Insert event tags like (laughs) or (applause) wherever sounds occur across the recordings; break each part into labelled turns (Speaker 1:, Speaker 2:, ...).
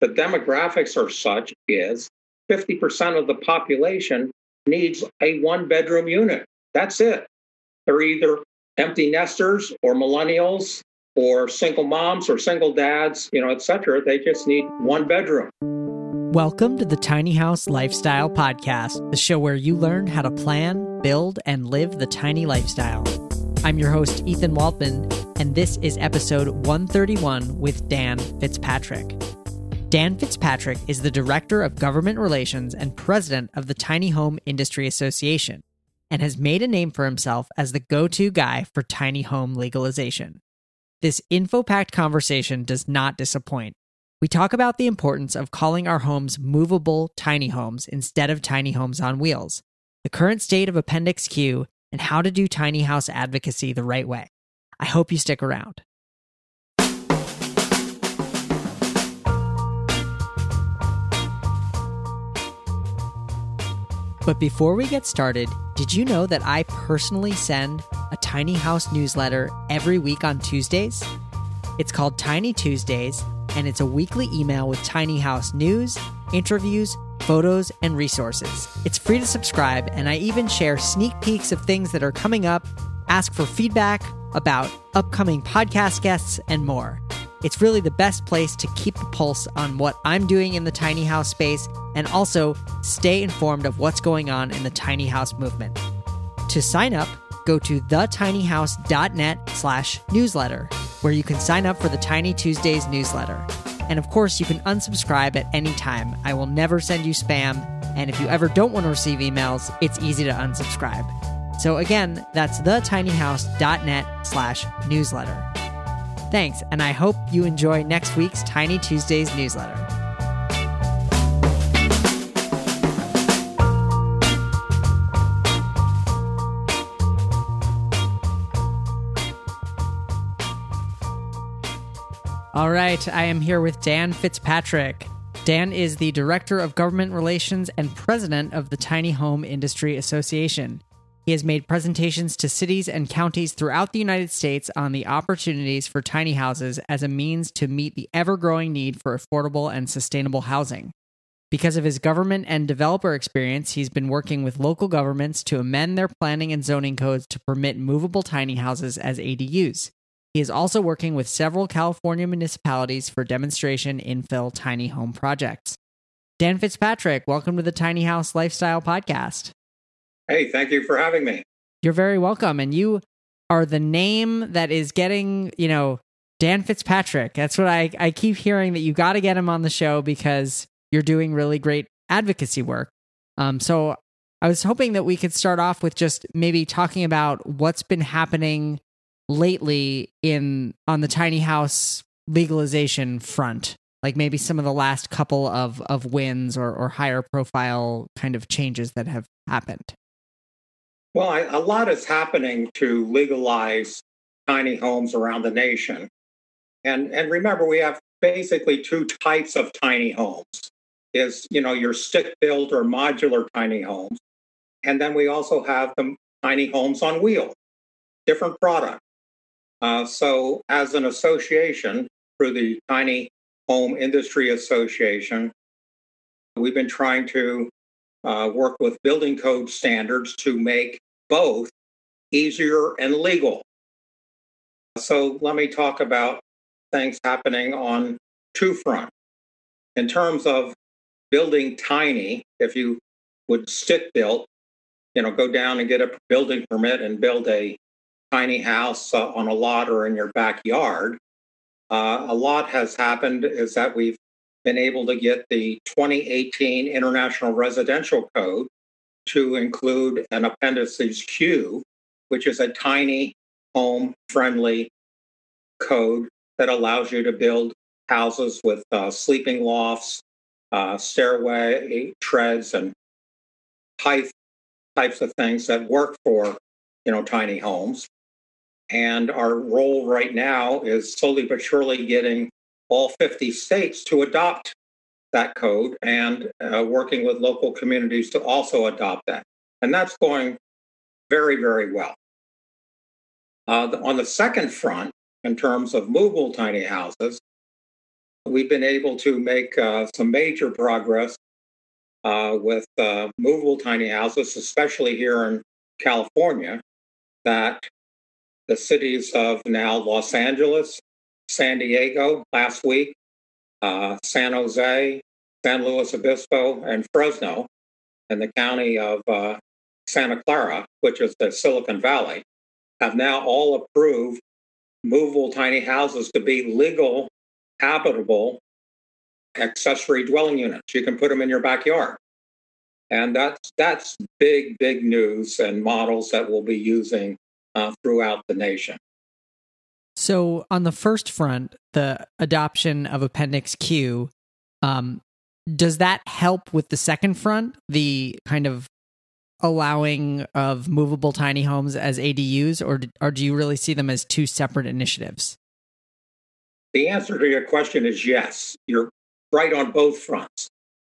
Speaker 1: the demographics are such is 50% of the population needs a one bedroom unit. That's it. They're either empty nesters or millennials or single moms or single dads, you know, et cetera. They just need one bedroom.
Speaker 2: Welcome to the Tiny House Lifestyle Podcast, the show where you learn how to plan, build, and live the tiny lifestyle. I'm your host, Ethan Waldman, and this is episode 131 with Dan Fitzpatrick. Dan Fitzpatrick is the Director of Government Relations and President of the Tiny Home Industry Association and has made a name for himself as the go to guy for tiny home legalization. This info packed conversation does not disappoint. We talk about the importance of calling our homes movable tiny homes instead of tiny homes on wheels, the current state of Appendix Q, and how to do tiny house advocacy the right way. I hope you stick around. But before we get started, did you know that I personally send a Tiny House newsletter every week on Tuesdays? It's called Tiny Tuesdays, and it's a weekly email with Tiny House news, interviews, photos, and resources. It's free to subscribe, and I even share sneak peeks of things that are coming up, ask for feedback about upcoming podcast guests, and more. It's really the best place to keep the pulse on what I'm doing in the tiny house space and also stay informed of what's going on in the tiny house movement. To sign up, go to thetinyhouse.net slash newsletter, where you can sign up for the Tiny Tuesdays newsletter. And of course, you can unsubscribe at any time. I will never send you spam, and if you ever don't want to receive emails, it's easy to unsubscribe. So again, that's thetinyhouse.net slash newsletter. Thanks, and I hope you enjoy next week's Tiny Tuesdays newsletter. All right, I am here with Dan Fitzpatrick. Dan is the Director of Government Relations and President of the Tiny Home Industry Association. He has made presentations to cities and counties throughout the United States on the opportunities for tiny houses as a means to meet the ever growing need for affordable and sustainable housing. Because of his government and developer experience, he's been working with local governments to amend their planning and zoning codes to permit movable tiny houses as ADUs. He is also working with several California municipalities for demonstration infill tiny home projects. Dan Fitzpatrick, welcome to the Tiny House Lifestyle Podcast.
Speaker 1: Hey, thank you for having me.
Speaker 2: You're very welcome. And you are the name that is getting, you know, Dan Fitzpatrick. That's what I, I keep hearing that you got to get him on the show because you're doing really great advocacy work. Um, so I was hoping that we could start off with just maybe talking about what's been happening lately in on the tiny house legalization front like maybe some of the last couple of of wins or, or higher profile kind of changes that have happened
Speaker 1: well, I, a lot is happening to legalize tiny homes around the nation. And, and remember, we have basically two types of tiny homes. Is you know your stick built or modular tiny homes and then we also have the tiny homes on wheels. Different product. Uh, so as an association through the tiny home industry association we've been trying to uh, work with building code standards to make both easier and legal. So let me talk about things happening on two fronts. In terms of building tiny, if you would stick built, you know, go down and get a building permit and build a tiny house uh, on a lot or in your backyard. Uh, a lot has happened is that we've been able to get the 2018 International Residential Code to include an appendices Q, which is a tiny home friendly code that allows you to build houses with uh, sleeping lofts, uh, stairway treads, and height types of things that work for you know tiny homes. And our role right now is slowly but surely getting all 50 states to adopt that code and uh, working with local communities to also adopt that. And that's going very, very well. Uh, on the second front, in terms of movable tiny houses, we've been able to make uh, some major progress uh, with uh, movable tiny houses, especially here in California, that the cities of now Los Angeles, San Diego last week, uh, San Jose, San Luis Obispo, and Fresno, and the county of uh, Santa Clara, which is the Silicon Valley, have now all approved movable tiny houses to be legal, habitable accessory dwelling units. You can put them in your backyard. And that's that's big, big news and models that we'll be using uh, throughout the nation.
Speaker 2: So, on the first front, the adoption of Appendix Q, um, does that help with the second front, the kind of allowing of movable tiny homes as ADUs, or, or do you really see them as two separate initiatives?
Speaker 1: The answer to your question is yes. You're right on both fronts.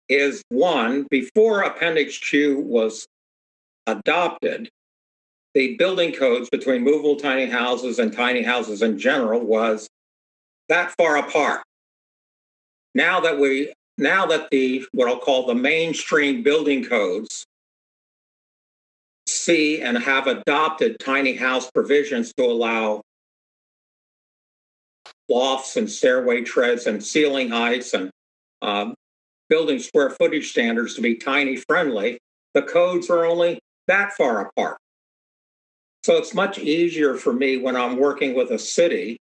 Speaker 1: Is one, before Appendix Q was adopted, the building codes between movable tiny houses and tiny houses in general was that far apart. Now that we now that the what I'll call the mainstream building codes see and have adopted tiny house provisions to allow lofts and stairway treads and ceiling heights and um, building square footage standards to be tiny friendly, the codes are only that far apart. So it's much easier for me when I'm working with a city,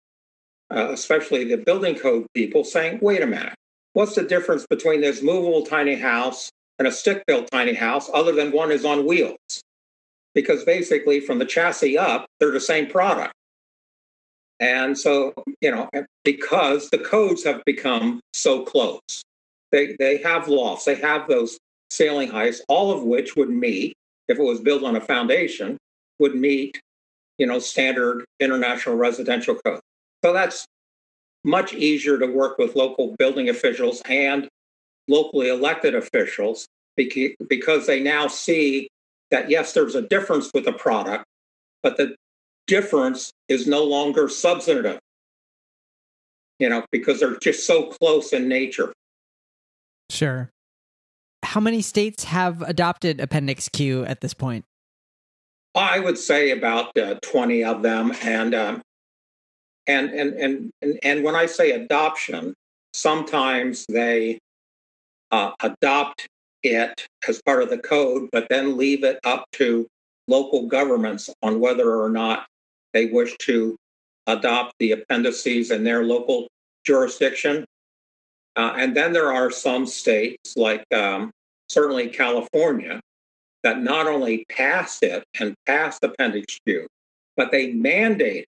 Speaker 1: uh, especially the building code people, saying, wait a minute, what's the difference between this movable tiny house and a stick built tiny house other than one is on wheels? Because basically, from the chassis up, they're the same product. And so, you know, because the codes have become so close, they, they have lofts, they have those ceiling heights, all of which would meet, if it was built on a foundation, would meet, you know, standard international residential code. So that's much easier to work with local building officials and locally elected officials because they now see that yes, there's a difference with the product, but the difference is no longer substantive, you know, because they're just so close in nature.
Speaker 2: Sure. How many states have adopted Appendix Q at this point?
Speaker 1: I would say about uh, 20 of them. And, um, and, and, and, and, and when I say adoption, sometimes they uh, adopt it as part of the code, but then leave it up to local governments on whether or not they wish to adopt the appendices in their local jurisdiction. Uh, and then there are some states, like um, certainly California, that not only passed it and passed Appendix Q, but they mandate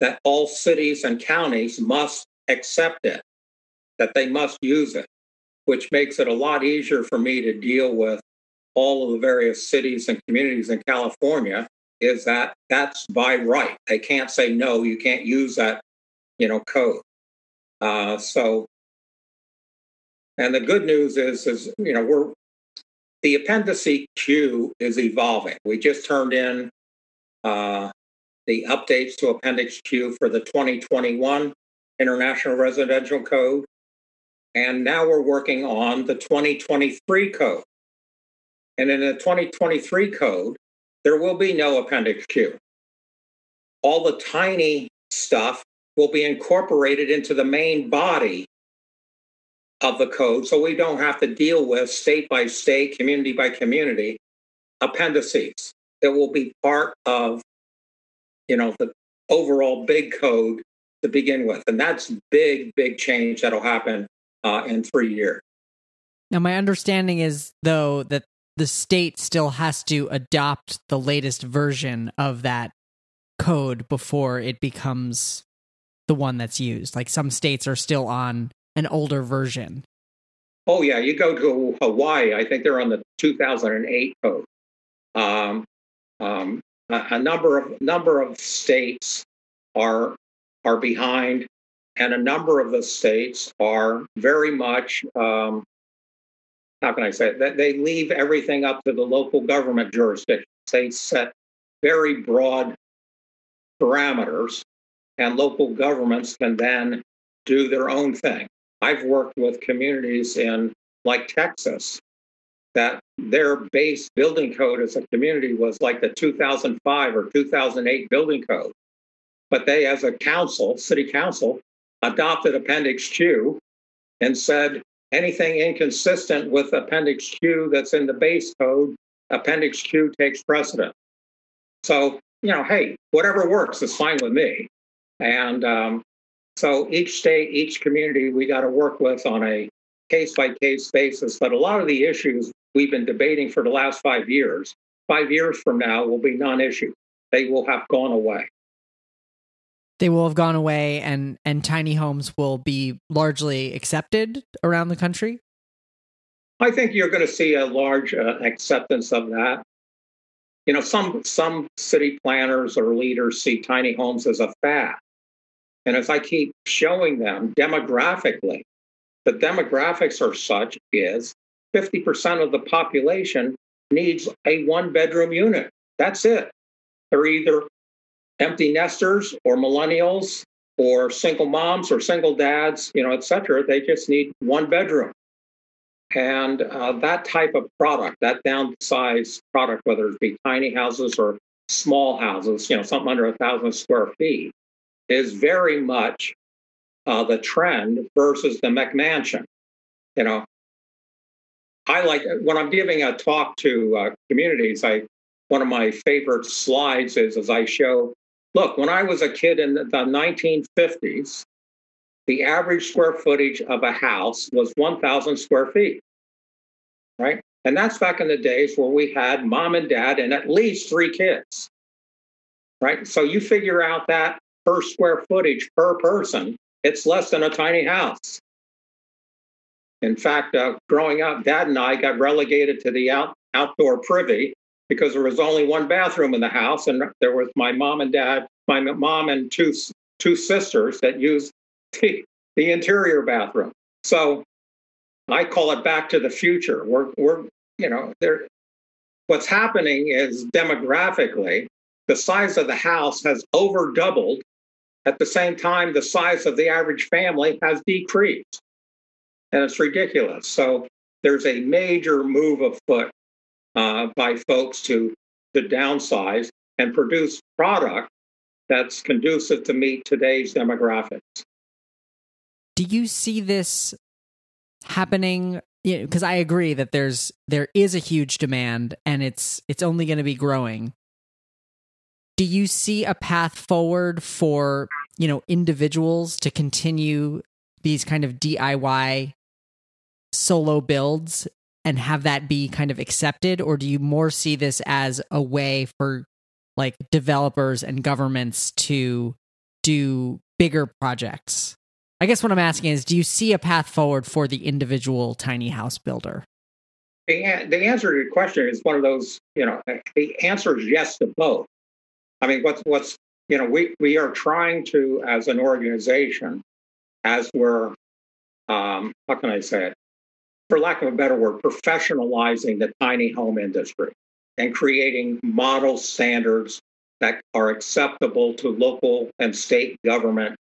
Speaker 1: that all cities and counties must accept it, that they must use it, which makes it a lot easier for me to deal with all of the various cities and communities in California is that that's by right. They can't say no, you can't use that, you know, code. Uh, so, and the good news is, is you know, we're the appendice Q is evolving. We just turned in uh, the updates to Appendix Q for the 2021 International Residential Code. And now we're working on the 2023 code. And in the 2023 code, there will be no Appendix Q. All the tiny stuff will be incorporated into the main body of the code. So we don't have to deal with state by state, community by community appendices that will be part of you know the overall big code to begin with. And that's big big change that'll happen uh, in three years.
Speaker 2: Now my understanding is though that the state still has to adopt the latest version of that code before it becomes the one that's used. Like some states are still on an older version.
Speaker 1: Oh yeah, you go to Hawaii. I think they're on the 2008 code. Um, um, a, number of number of states are are behind, and a number of the states are very much. Um, how can I say that they leave everything up to the local government jurisdiction. They set very broad parameters, and local governments can then do their own thing. I've worked with communities in like Texas that their base building code as a community was like the 2005 or 2008 building code. But they, as a council, city council, adopted Appendix Q and said anything inconsistent with Appendix Q that's in the base code, Appendix Q takes precedent. So, you know, hey, whatever works is fine with me. And um, so each state, each community, we got to work with on a case by case basis. But a lot of the issues we've been debating for the last five years, five years from now, will be non issue. They will have gone away.
Speaker 2: They will have gone away, and, and tiny homes will be largely accepted around the country?
Speaker 1: I think you're going to see a large uh, acceptance of that. You know, some some city planners or leaders see tiny homes as a fad. And as I keep showing them demographically, the demographics are such is 50% of the population needs a one bedroom unit. That's it. They're either empty nesters or millennials or single moms or single dads, you know, et cetera. They just need one bedroom. And uh, that type of product, that downsized product, whether it be tiny houses or small houses, you know, something under a thousand square feet, is very much uh, the trend versus the McMansion. You know, I like when I'm giving a talk to uh, communities. I one of my favorite slides is as I show. Look, when I was a kid in the 1950s, the average square footage of a house was 1,000 square feet, right? And that's back in the days where we had mom and dad and at least three kids, right? So you figure out that per square footage per person, it's less than a tiny house. In fact, uh, growing up, Dad and I got relegated to the out, outdoor privy because there was only one bathroom in the house, and there was my mom and dad, my mom and two two sisters that used (laughs) the, the interior bathroom. So I call it back to the future. We're we're you know there. What's happening is demographically, the size of the house has over doubled. At the same time, the size of the average family has decreased and it's ridiculous. So there's a major move afoot uh, by folks to to downsize and produce product that's conducive to meet today's demographics.
Speaker 2: Do you see this happening? Because you know, I agree that there's there is a huge demand and it's it's only going to be growing. Do you see a path forward for you know individuals to continue these kind of DIY solo builds and have that be kind of accepted? Or do you more see this as a way for like developers and governments to do bigger projects? I guess what i'm asking is do you see a path forward for the individual tiny house builder?
Speaker 1: The, answer to your question is one of those you know the answer is yes to both i mean what's what's you know we we are trying to as an organization as we're um, how can i say it for lack of a better word, professionalizing the tiny home industry and creating model standards that are acceptable to local and state government,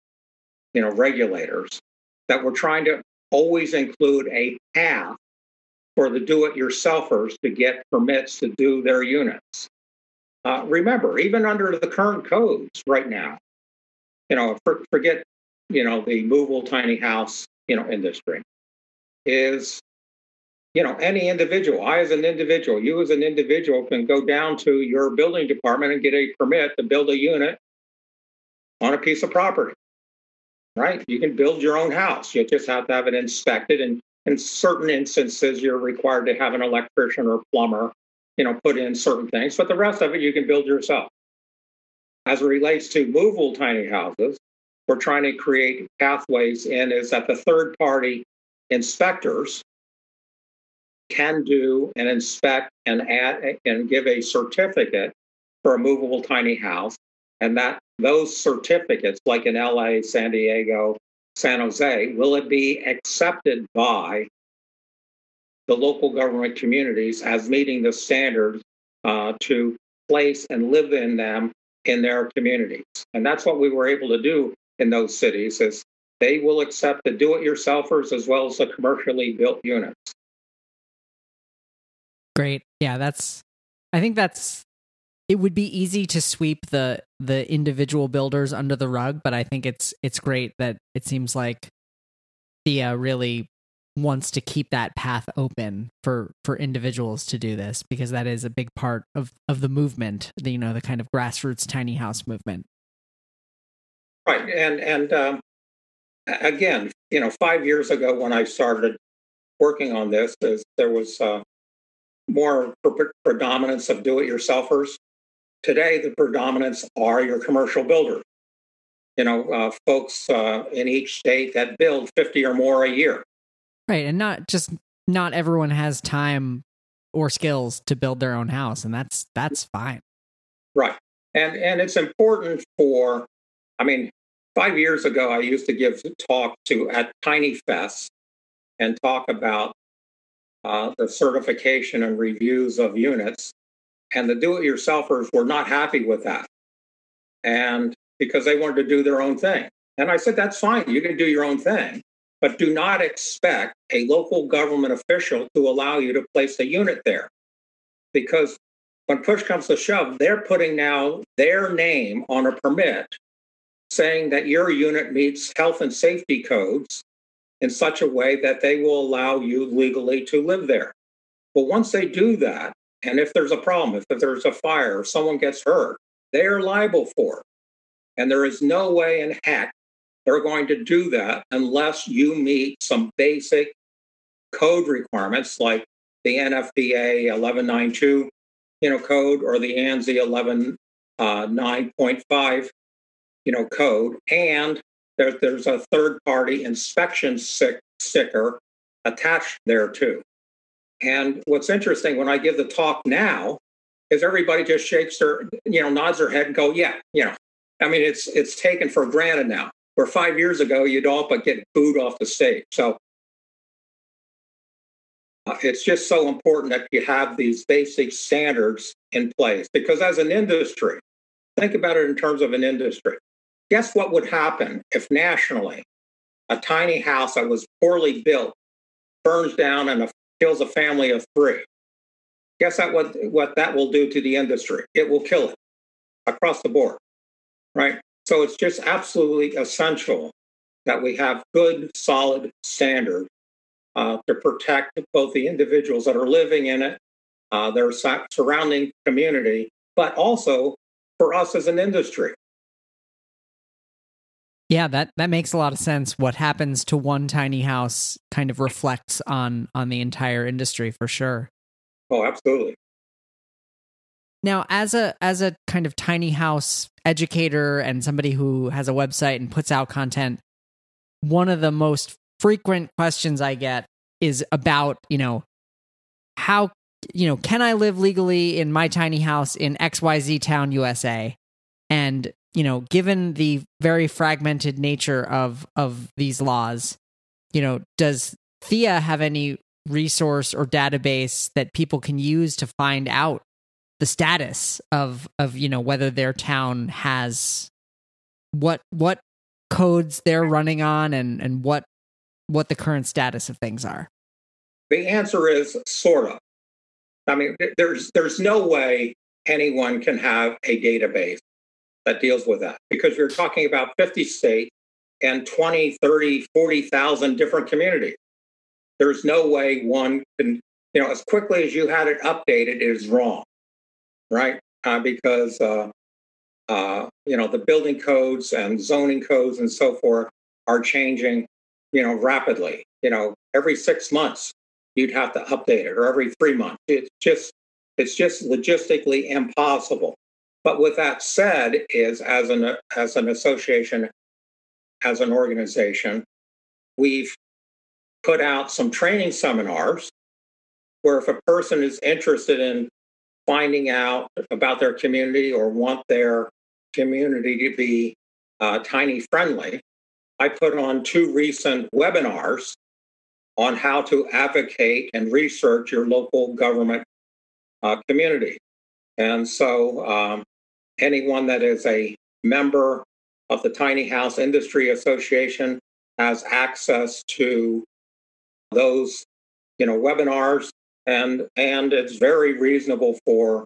Speaker 1: you know, regulators. That we're trying to always include a path for the do-it-yourselfers to get permits to do their units. Uh, remember, even under the current codes right now, you know, for, forget, you know, the movable tiny house, you know, industry is you know, any individual, I as an individual, you as an individual can go down to your building department and get a permit to build a unit on a piece of property. Right? You can build your own house. You just have to have it inspected. And in certain instances, you're required to have an electrician or plumber, you know, put in certain things. But the rest of it, you can build yourself. As it relates to movable tiny houses, we're trying to create pathways in is that the third party inspectors can do and inspect and add and give a certificate for a movable tiny house. And that those certificates, like in LA, San Diego, San Jose, will it be accepted by the local government communities as meeting the standards uh, to place and live in them in their communities? And that's what we were able to do in those cities is they will accept the do-it-yourselfers as well as the commercially built units.
Speaker 2: Great. Yeah, that's I think that's it would be easy to sweep the the individual builders under the rug, but I think it's it's great that it seems like THIA really wants to keep that path open for for individuals to do this because that is a big part of of the movement, the, you know, the kind of grassroots tiny house movement.
Speaker 1: Right, and and um, again, you know, five years ago when I started working on this, there was uh, more pre- predominance of do-it-yourselfers. Today, the predominance are your commercial builders. You know, uh, folks uh, in each state that build 50 or more a year.
Speaker 2: Right. And not just, not everyone has time or skills to build their own house. And that's, that's fine.
Speaker 1: Right. And, and it's important for, I mean, five years ago, I used to give talk to at Tiny Fest and talk about uh, the certification and reviews of units. And the do it yourselfers were not happy with that. And because they wanted to do their own thing. And I said, that's fine. You can do your own thing, but do not expect a local government official to allow you to place a unit there. Because when push comes to shove, they're putting now their name on a permit saying that your unit meets health and safety codes in such a way that they will allow you legally to live there. But once they do that, and if there's a problem, if there's a fire, if someone gets hurt, they are liable for it. And there is no way in heck they're going to do that unless you meet some basic code requirements like the NFPA 1192 you know, code or the ANSI 11.9.5 uh, you know, code. And there, there's a third party inspection sticker attached there too. And what's interesting when I give the talk now is everybody just shakes their, you know, nods their head and go, yeah, you know, I mean, it's it's taken for granted now. Where five years ago you'd all but get booed off the stage. So uh, it's just so important that you have these basic standards in place because as an industry, think about it in terms of an industry. Guess what would happen if nationally a tiny house that was poorly built burns down and kills a family of three? Guess that what, what that will do to the industry? It will kill it across the board, right? So it's just absolutely essential that we have good, solid standards uh, to protect both the individuals that are living in it, uh, their surrounding community, but also for us as an industry.
Speaker 2: Yeah, that that makes a lot of sense. What happens to one tiny house kind of reflects on on the entire industry for sure.
Speaker 1: Oh, absolutely.
Speaker 2: Now, as a as a kind of tiny house educator and somebody who has a website and puts out content, one of the most frequent questions I get is about, you know, how you know, can I live legally in my tiny house in XYZ town USA? And you know, given the very fragmented nature of of these laws, you know, does THIA have any resource or database that people can use to find out the status of of you know whether their town has what what codes they're running on and and what what the current status of things are?
Speaker 1: The answer is sort of. I mean, there's there's no way anyone can have a database that deals with that because we're talking about 50 states and 20, 30, 40,000 different communities. There's no way one can, you know, as quickly as you had it updated, it is wrong, right? Uh, because, uh, uh, you know, the building codes and zoning codes and so forth are changing, you know, rapidly. You know, every six months you'd have to update it or every three months. It's just, it's just logistically impossible. But with that said, is as an as an association, as an organization, we've put out some training seminars where if a person is interested in finding out about their community or want their community to be uh, tiny friendly, I put on two recent webinars on how to advocate and research your local government uh, community. And so um, anyone that is a member of the Tiny House Industry Association has access to those, you know, webinars, and and it's very reasonable for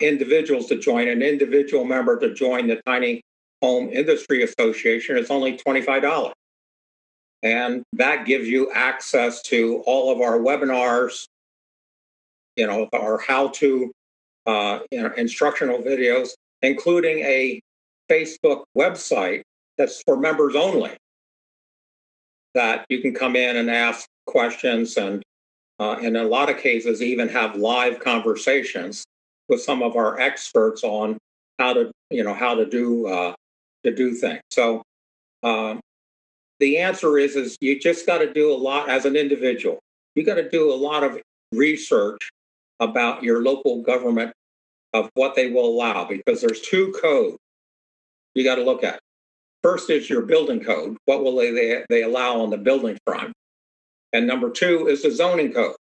Speaker 1: individuals to join. An individual member to join the Tiny Home Industry Association is only twenty five dollars, and that gives you access to all of our webinars. You know, our how to uh, you know, instructional videos, including a Facebook website that's for members only. That you can come in and ask questions, and uh, in a lot of cases, even have live conversations with some of our experts on how to, you know, how to do uh, to do things. So um, the answer is, is you just got to do a lot as an individual. You got to do a lot of research about your local government of what they will allow because there's two codes you got to look at. First is your building code. What will they, they, they allow on the building front? And number two is the zoning code.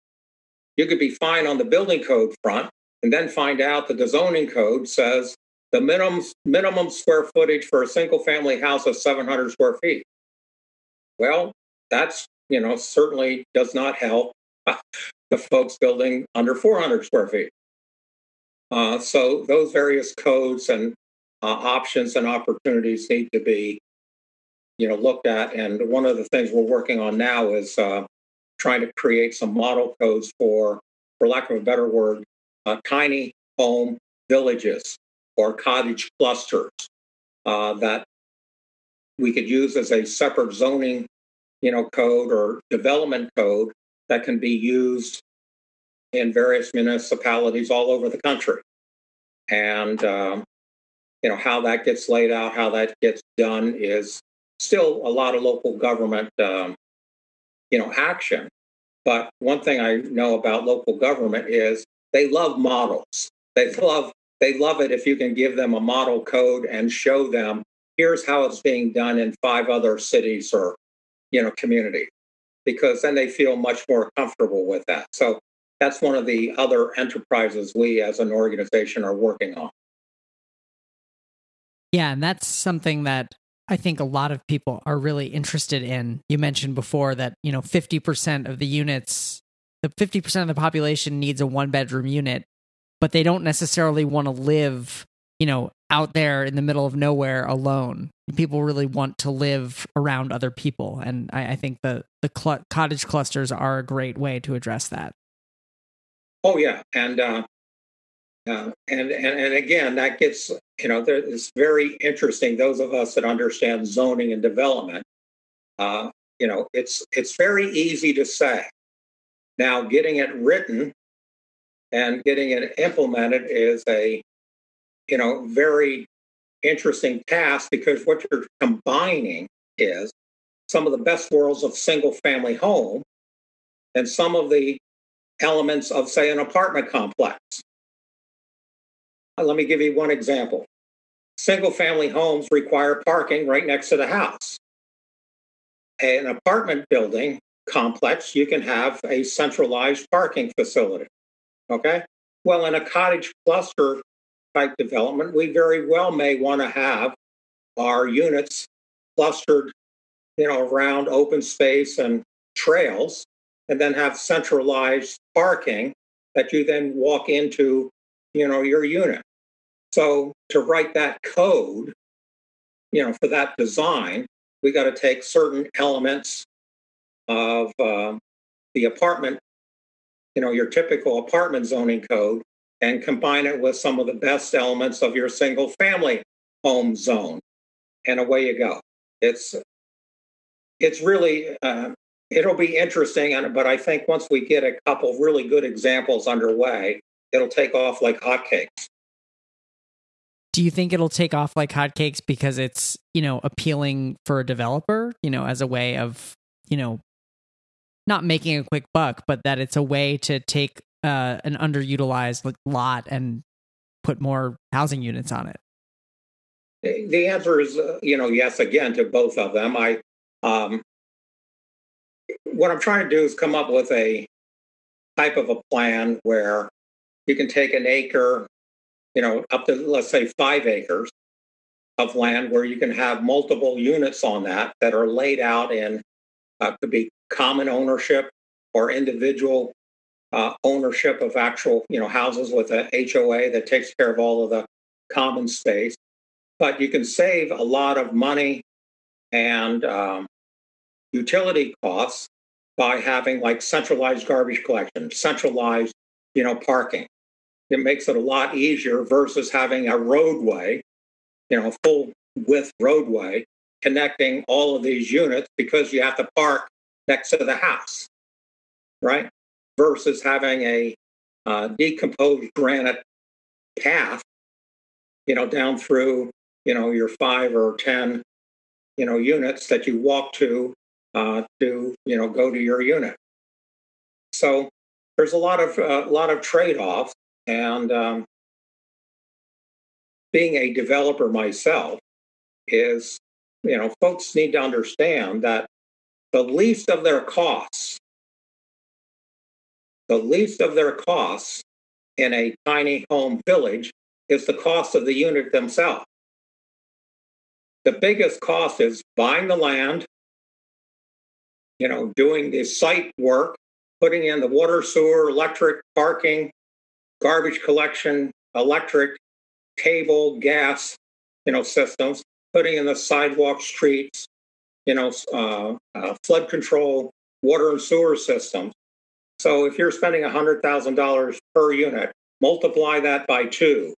Speaker 1: You could be fine on the building code front and then find out that the zoning code says the minimum, minimum square footage for a single family house is 700 square feet. Well, that's, you know, certainly does not help (laughs) the folks building under 400 square feet. Uh, so those various codes and uh, options and opportunities need to be, you know, looked at. And one of the things we're working on now is uh, trying to create some model codes for, for lack of a better word, uh, tiny home villages or cottage clusters uh, that we could use as a separate zoning, you know, code or development code that can be used in various municipalities all over the country. And, um, you know, how that gets laid out, how that gets done is still a lot of local government, um, you know, action. But one thing I know about local government is they love models. They (laughs) love they love it if you can give them a model code and show them here's how it's being done in five other cities or you know community because then they feel much more comfortable with that. So that's one of the other enterprises we as an organization are working on.
Speaker 2: Yeah, and that's something that I think a lot of people are really interested in. You mentioned before that, you know, 50% of the units, the 50% of the population needs a one bedroom unit, but they don't necessarily want to live, you know, out there in the middle of nowhere alone. People really want to live around other people. And I, I think the, the cl- cottage clusters are a great way to address that.
Speaker 1: Oh yeah, and uh, uh, and, and and again, that gets you know it's very interesting. Those of us that understand zoning and development, uh, you know, it's it's very easy to say. Now, getting it written and getting it implemented is a you know very interesting task because what you're combining is some of the best worlds of single family home and some of the elements of, say, an apartment complex. Uh, let me give you one example. Single family homes require parking right next to the house. An apartment building complex, you can have a centralized parking facility. Okay. Well, in a cottage cluster type development, we very well may want to have our units clustered, you know, around open space and trails and then have centralized parking that you then walk into, you know, your unit. So to write that code, you know, for that design, we got to take certain elements of uh, the apartment, you know, your typical apartment zoning code, and combine it with some of the best elements of your single family home zone, and away you go. It's it's really uh, it'll be interesting, but I think once we get a couple really good examples underway, it'll take off like hotcakes.
Speaker 2: Do you think it'll take off like hotcakes because it's, you know, appealing for a developer, you know, as a way of, you know, not making a quick buck, but that it's a way to take uh, an underutilized lot and put more housing units on it?
Speaker 1: The answer is, uh, you know, yes, again, to both of them. I, um, what I'm trying to do is come up with a type of a plan where you can take an acre, you know, up to let's say five acres, of land where you can have multiple units on that that are laid out in uh, could be common ownership or individual uh, ownership of actual you know houses with a HOA that takes care of all of the common space. But you can save a lot of money and um, utility costs by having like centralized garbage collection, centralized you know parking. It makes it a lot easier versus having a roadway, you know, full width roadway connecting all of these units because you have to park next to the house, right? versus having a uh, decomposed granite path, you know, down through, you know, your five or 10, you know, units that you walk to uh, to, you know, go to your unit. So there's a lot of, a uh, lot of trade-offs and um, being a developer myself is, you know, folks need to understand that the least of their costs the least of their costs in a tiny home village is the cost of the unit themselves. The biggest cost is buying the land, you know, doing the site work, putting in the water, sewer, electric, parking, garbage collection, electric, cable, gas, you know, systems, putting in the sidewalk, streets, you know, uh, uh, flood control, water and sewer systems. So if you're spending $100,000 per unit, multiply that by two,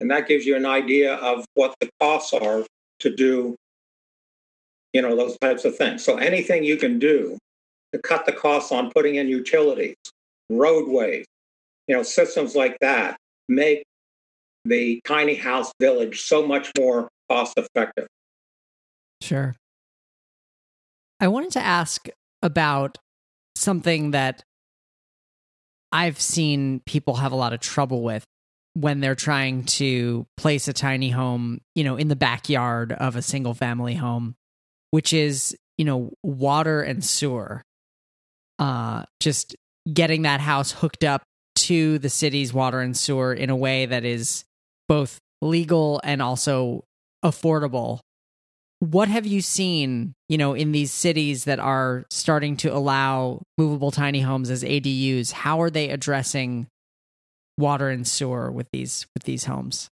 Speaker 1: and that gives you an idea of what the costs are to do, you know, those types of things. So anything you can do to cut the costs on putting in utilities, roadways, you know, systems like that make the tiny house village so much more cost effective.
Speaker 2: Sure. I wanted to ask about something that I've seen people have a lot of trouble with when they're trying to place a tiny home, you know, in the backyard of a single family home, which is, you know, water and sewer. Uh just getting that house hooked up to the city's water and sewer in a way that is both legal and also affordable what have you seen, you know, in these cities that are starting to allow movable tiny homes as ADUs? How are they addressing water and sewer with these with these homes?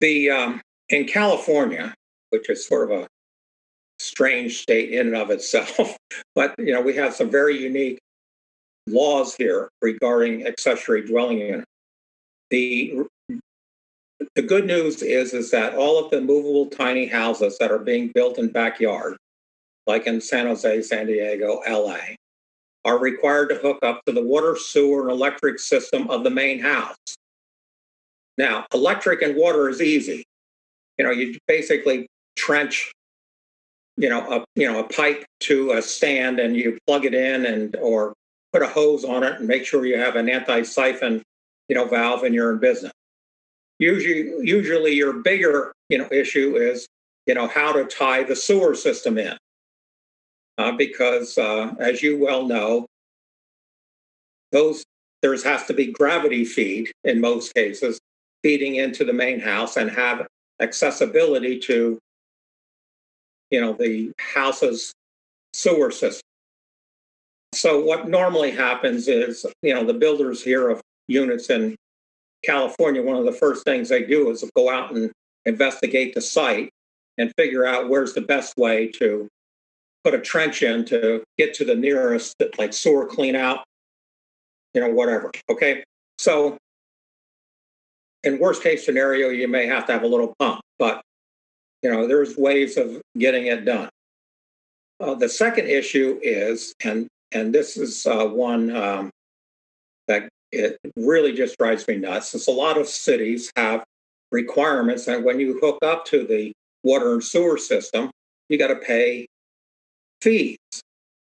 Speaker 1: The um, in California, which is sort of a strange state in and of itself, (laughs) but you know, we have some very unique laws here regarding accessory dwelling units. The the good news is is that all of the movable tiny houses that are being built in backyard, like in San Jose, San Diego, LA, are required to hook up to the water, sewer, and electric system of the main house. Now, electric and water is easy. You know, you basically trench, you know, a you know a pipe to a stand and you plug it in and or put a hose on it and make sure you have an anti-siphon, you know, valve and you're in business. Usually, usually your bigger you know issue is you know how to tie the sewer system in, uh, because uh, as you well know, those there has to be gravity feed in most cases feeding into the main house and have accessibility to you know the house's sewer system. So what normally happens is you know the builders here of units in California, one of the first things they do is go out and investigate the site and figure out where's the best way to put a trench in to get to the nearest, like sewer clean out, you know, whatever. Okay. So, in worst case scenario, you may have to have a little pump, but you know, there's ways of getting it done. Uh, the second issue is, and and this is uh, one um, that it really just drives me nuts. Since a lot of cities have requirements that when you hook up to the water and sewer system, you got to pay fees.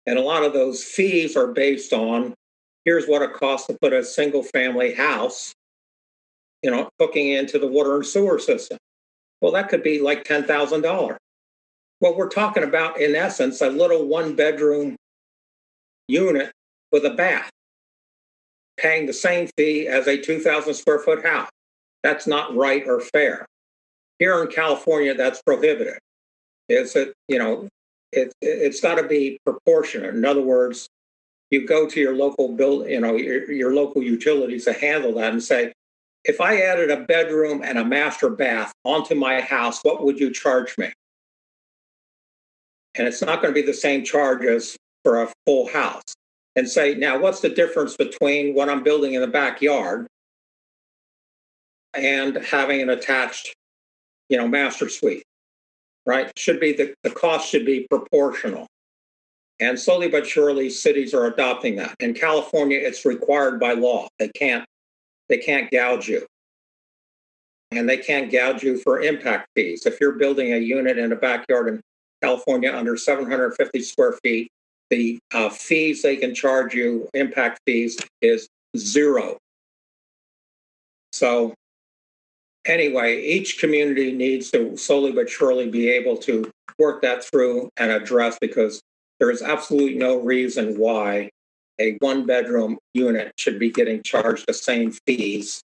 Speaker 1: And a lot of those fees are based on here's what it costs to put a single family house, you know, hooking into the water and sewer system. Well, that could be like $10,000. Well, we're talking about, in essence, a little one bedroom unit with a bath paying the same fee as a 2,000 square foot house. That's not right or fair. Here in California, that's prohibited. Is it, you know, it, it's got to be proportionate. In other words, you go to your local build, you know, your, your local utilities to handle that and say, if I added a bedroom and a master bath onto my house, what would you charge me? And it's not going to be the same charge as for a full house. And say, now what's the difference between what I'm building in the backyard and having an attached, you know, master suite? Right? Should be the, the cost should be proportional. And slowly but surely, cities are adopting that. In California, it's required by law. They can't they can't gouge you. And they can't gouge you for impact fees. If you're building a unit in a backyard in California under 750 square feet, the uh, fees they can charge you, impact fees, is zero. So, anyway, each community needs to slowly but surely be able to work that through and address because there is absolutely no reason why a one bedroom unit should be getting charged the same fees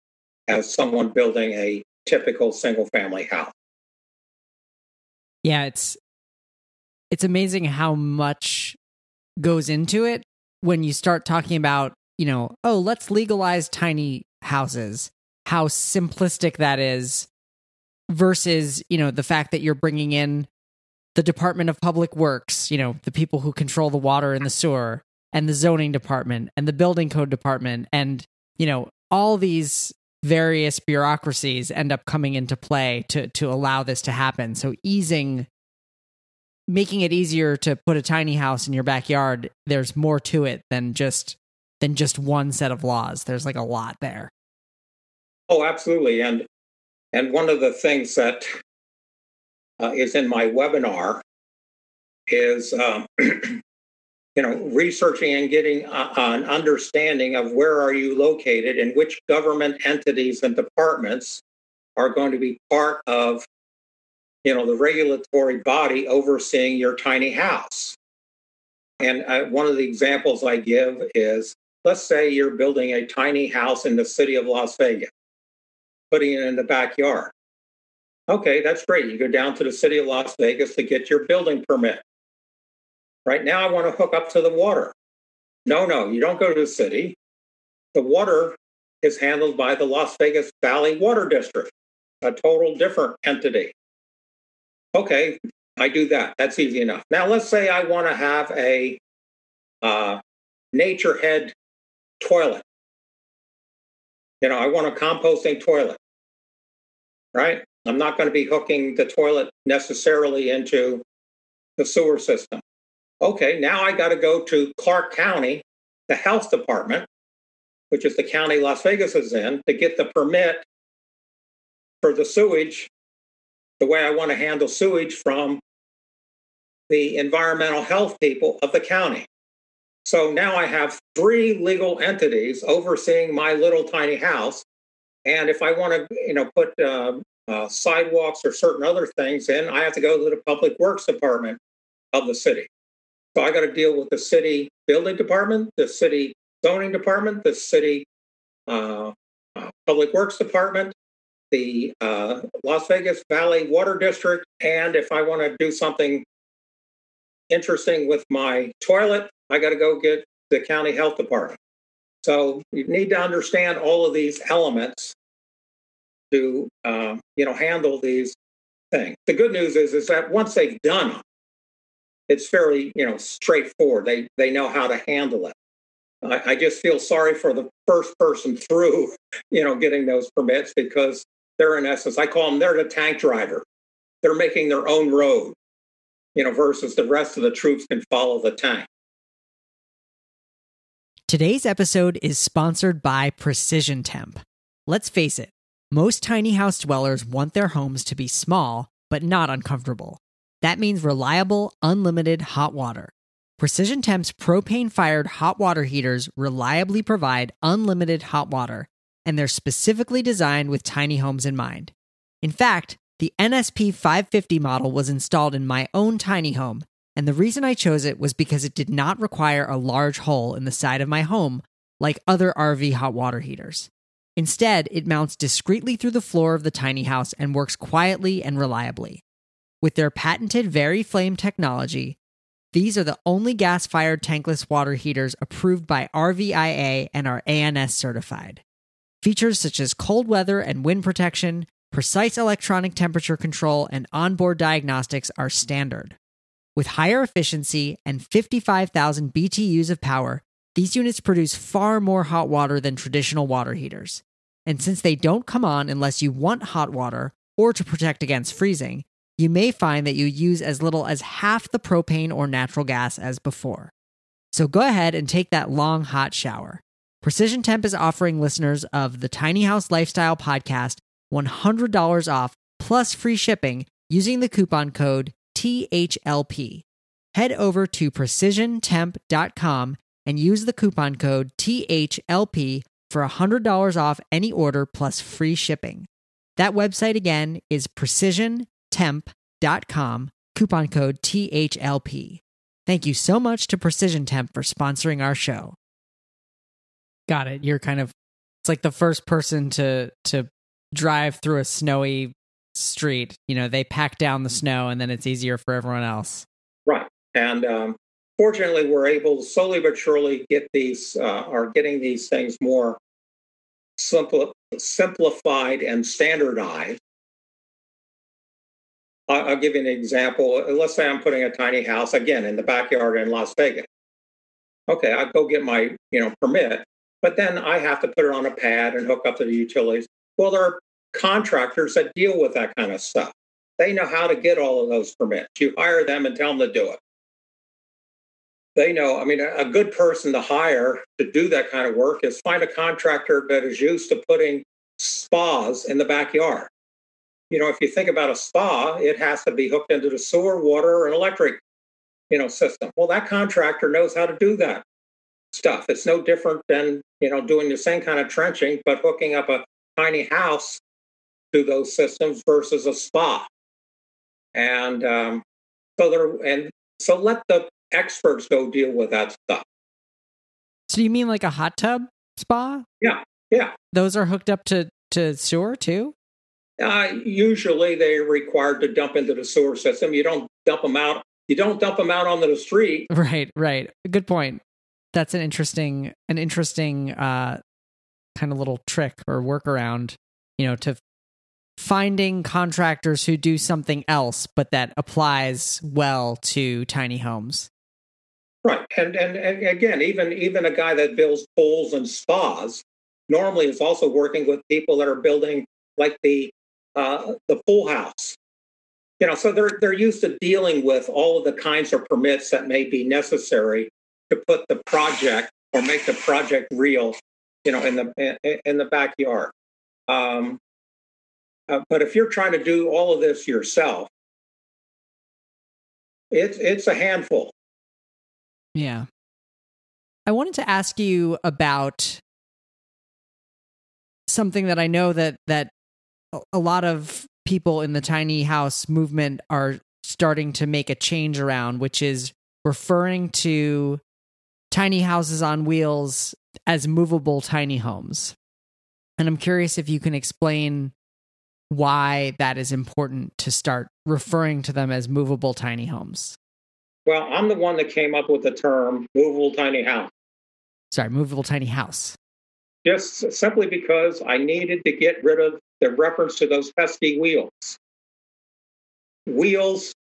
Speaker 1: as someone building a typical single family house.
Speaker 2: Yeah, it's it's amazing how much goes into it when you start talking about, you know, oh, let's legalize tiny houses. How simplistic that is versus, you know, the fact that you're bringing in the Department of Public Works, you know, the people who control the water and the sewer, and the zoning department and the building code department and you know all these various bureaucracies end up coming into play to to allow this to happen so easing making it easier to put a tiny house in your backyard there's more to it than just than just one set of laws. There's like a lot there.
Speaker 1: Oh absolutely. And and one of the things that uh, is in my webinar is um, (clears throat) you know, researching and getting a, an understanding of where are you located and which government entities and departments are going to be part of, you know, the regulatory body overseeing your tiny house. And I, one of the examples I give is, let's say you're building a tiny house in the city of Las Vegas, putting it in the backyard. Okay, that's great. You go down to the city of Las Vegas to get your building permit. Right now, I want to hook up to the water. No, no, you don't go to the city. The water is handled by the Las Vegas Valley Water District, a total different entity. Okay, I do that. That's easy enough. Now, let's say I want to have a uh, nature head toilet. You know, I want a composting toilet, right? I'm not going to be hooking the toilet necessarily into the sewer system. Okay, now I got to go to Clark County, the health department, which is the county Las Vegas is in, to get the permit for the sewage, the way I want to handle sewage from the environmental health people of the county. So now I have three legal entities overseeing my little tiny house. And if I want to, you know, put uh, uh, sidewalks or certain other things in, I have to go to the public works department of the city. So I got to deal with the city building department, the city zoning department, the city uh, uh, public works department, the uh, Las Vegas Valley Water District, and if I want to do something interesting with my toilet, I got to go get the county health department. So you need to understand all of these elements to um, you know handle these things. The good news is is that once they've done them, it's fairly you know straightforward. They they know how to handle it. I, I just feel sorry for the first person through, (laughs) you know, getting those permits because they're in essence, I call them they're the tank driver. They're making their own road, you know, versus the rest of the troops can follow the tank.
Speaker 2: Today's episode is sponsored by Precision Temp. Let's face it, most tiny house dwellers want their homes to be small, but not uncomfortable. That means reliable, unlimited hot water. Precision Temp's propane fired hot water heaters reliably provide unlimited hot water, and they're specifically designed with tiny homes in mind. In fact, the NSP 550 model was installed in my own tiny home, and the reason I chose it was because it did not require a large hole in the side of my home like other RV hot water heaters. Instead, it mounts discreetly through the floor of the tiny house and works quietly and reliably. With their patented VariFlame technology, these are the only gas fired tankless water heaters approved by RVIA and are ANSI certified. Features such as cold weather and wind protection, precise electronic temperature control, and onboard diagnostics are standard. With higher efficiency and 55,000 BTUs of power, these units produce far more hot water than traditional water heaters. And since they don't come on unless you want hot water or to protect against freezing, you may find that you use as little as half the propane or natural gas as before. So go ahead and take that long hot shower. Precision Temp is offering listeners of the Tiny House Lifestyle podcast $100 off plus free shipping using the coupon code THLP. Head over to precisiontemp.com and use the coupon code THLP for $100 off any order plus free shipping. That website again is precisiontemp.com, coupon code THLP. Thank you so much to Precision Temp for sponsoring our show. Got it. You're kind of it's like the first person to to drive through a snowy street. You know, they pack down the snow and then it's easier for everyone else.
Speaker 1: Right. And um, fortunately, we're able to slowly but surely get these, uh, are getting these things more simple, simplified and standardized. I'll, give you an example. Let's say I'm putting a tiny house again in the backyard in Las Vegas. Okay, I go get my you know permit, but then I have to put it on a pad and hook up to the utilities. Well, there are contractors that deal with that kind of stuff. They know how to get all of those permits. You hire them and tell them to do it. They know, I mean, a good person to hire to do that kind of work is find a contractor that is used to putting spas in the backyard. You know, if you think about a spa, it has to be hooked into the sewer, water, and electric, you know, system. Well, that contractor knows how to do that stuff. It's no different than, you know, doing the same kind of trenching, but hooking up a tiny house to those systems versus a spa. And um, so there, and so let the experts go deal with that stuff.
Speaker 2: So you mean like a hot tub spa?
Speaker 1: Yeah, yeah.
Speaker 2: Those are hooked up to to sewer too.
Speaker 1: Uh, usually they're required to dump into the sewer system. You don't dump them out. You don't dump them out onto the street. (laughs)
Speaker 2: Right, right. Good point. That's an interesting, an interesting uh, kind of little trick or workaround. You know, to finding contractors who do something else, but that applies well to tiny homes.
Speaker 1: Right, and, and and again, even even a guy that builds pools and spas normally is also working with people that are building like the uh, the pool house. You know, so they're they're used to dealing with all of the kinds of permits that may be necessary to put the project or make the project real. You know, in the in, the backyard. Um, uh, but if you're trying to do all of this yourself, it's it's a handful.
Speaker 2: Yeah. I wanted to ask you about something that I know that that a lot of people in the tiny house movement are starting to make a change around, which is referring to tiny houses on wheels as movable tiny homes. And I'm curious if you can explain why that is important to start referring to them as movable tiny homes.
Speaker 1: Well, I'm the one that came up with the term movable tiny house.
Speaker 2: Sorry, movable tiny house.
Speaker 1: Just simply because I needed to get rid of the reference to those pesky wheels. Wheels,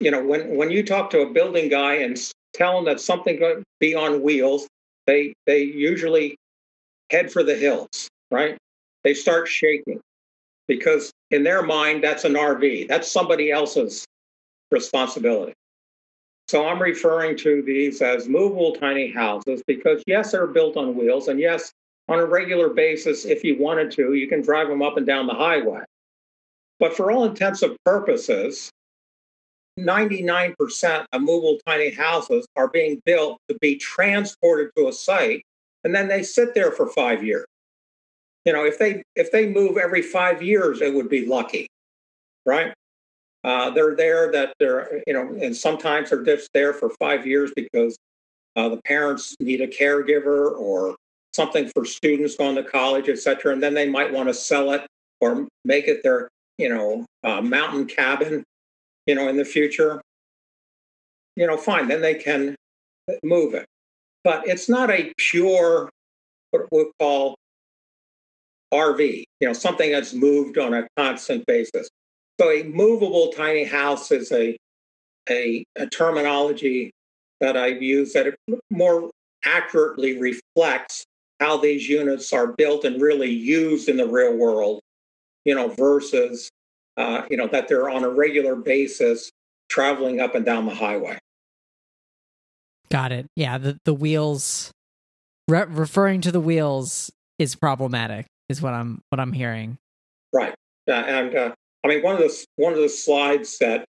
Speaker 1: you know, when, when you talk to a building guy and tell them that something going to be on wheels, they they usually head for the hills, right? They start shaking because in their mind, that's an RV. That's somebody else's responsibility. So I'm referring to these as movable tiny houses because, yes, they're built on wheels. And yes, on a regular basis, if you wanted to, you can drive them up and down the highway. But for all intents and purposes, 99% of movable tiny houses are being built to be transported to a site, and then they sit there for five years you know, if they if they move every five years, it would be lucky, right? Uh, they're there that they're you know, and sometimes they're just there for five years because uh, the parents need a caregiver or something for students going to college, et cetera, and then they might want to sell it or make it their, you know, uh, mountain cabin, you know, in the future, you know, fine, then they can move it. But it's not a pure, what we'll call RV, you know, something that's moved on a constant basis. So a movable tiny house is a, a, a terminology that I've used that more accurately reflects how these units are built and really used in the real world, you know, versus, uh, you know, that they're on a regular basis traveling up and down the highway.
Speaker 2: Got it. Yeah, the the wheels re- referring to the wheels is problematic is what I'm what I'm hearing.
Speaker 1: Right. Uh, and uh, I mean one of the one of the slides that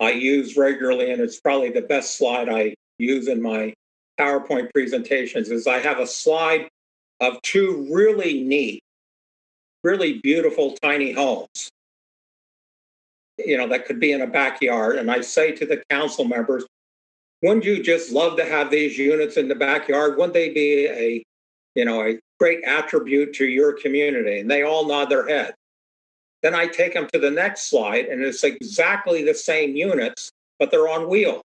Speaker 1: I use regularly and it's probably the best slide I use in my PowerPoint presentations is I have a slide of two really neat, really beautiful tiny homes. You know, that could be in a backyard. And I say to the council members, wouldn't you just love to have these units in the backyard? Wouldn't they be a, you know, a great attribute to your community? And they all nod their head. Then I take them to the next slide, and it's exactly the same units, but they're on wheels.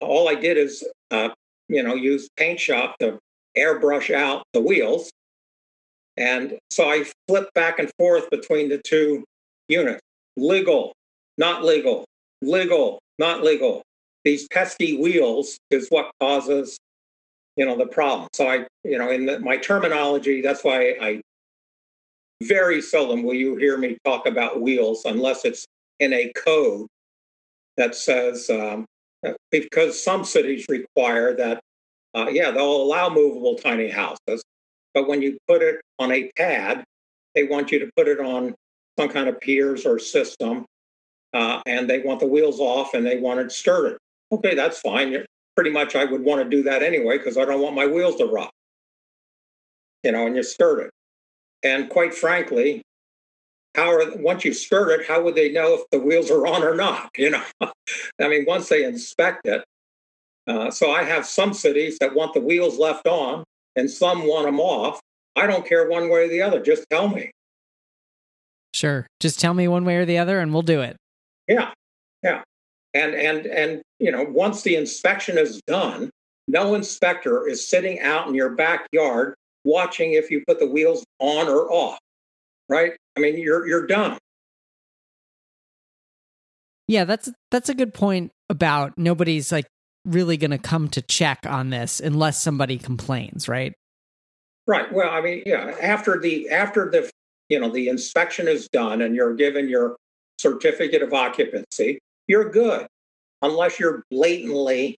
Speaker 1: All I did is, uh, you know, use paint shop to airbrush out the wheels. And so I flip back and forth between the two units legal, not legal, legal, not legal. These pesky wheels is what causes you know the problem. So i you know in the, my terminology that's why i very seldom will you hear me talk about wheels unless it's in a code that says um, because some cities require that uh, yeah they'll allow movable tiny houses but when you put it on a pad they want you to put it on some kind of piers or system uh, and they want the wheels off and they want it sturdy Okay, that's fine. Pretty much I would want to do that anyway because I don't want my wheels to rot. You know, and you skirt it. And quite frankly, how are once you skirt it, how would they know if the wheels are on or not? (laughs) You know, I mean, once they inspect it. Uh, so I have some cities that want the wheels left on, and some want them off. I don't care one way or the other. Just tell me.
Speaker 2: Sure, just tell me one way or the other, and we'll do it.
Speaker 1: Yeah, yeah. And and and you know once the inspection is done no inspector is sitting out in your backyard watching if you put the wheels on or off right? I mean you're you're done.
Speaker 2: Yeah that's that's a good point about nobody's like really going to come to check on this unless somebody complains right?
Speaker 1: Right. Well i mean yeah after the after the you know the inspection is done and you're given your certificate of occupancy you're good. Unless you're blatantly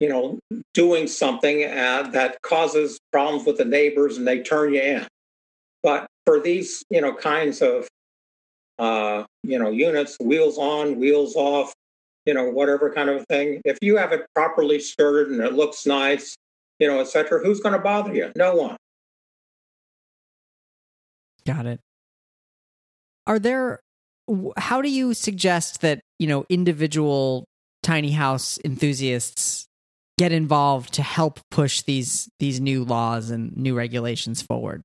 Speaker 1: you know doing something uh, that causes problems with the neighbors and they turn you in. But for these you know kinds of uh, you know units wheels on wheels off you know whatever kind of thing if you have it properly skirted and it looks nice you know etc who's going to bother you? No one
Speaker 2: got it are there how do you suggest that you know individual tiny house enthusiasts get involved to help push these these new laws and new regulations forward?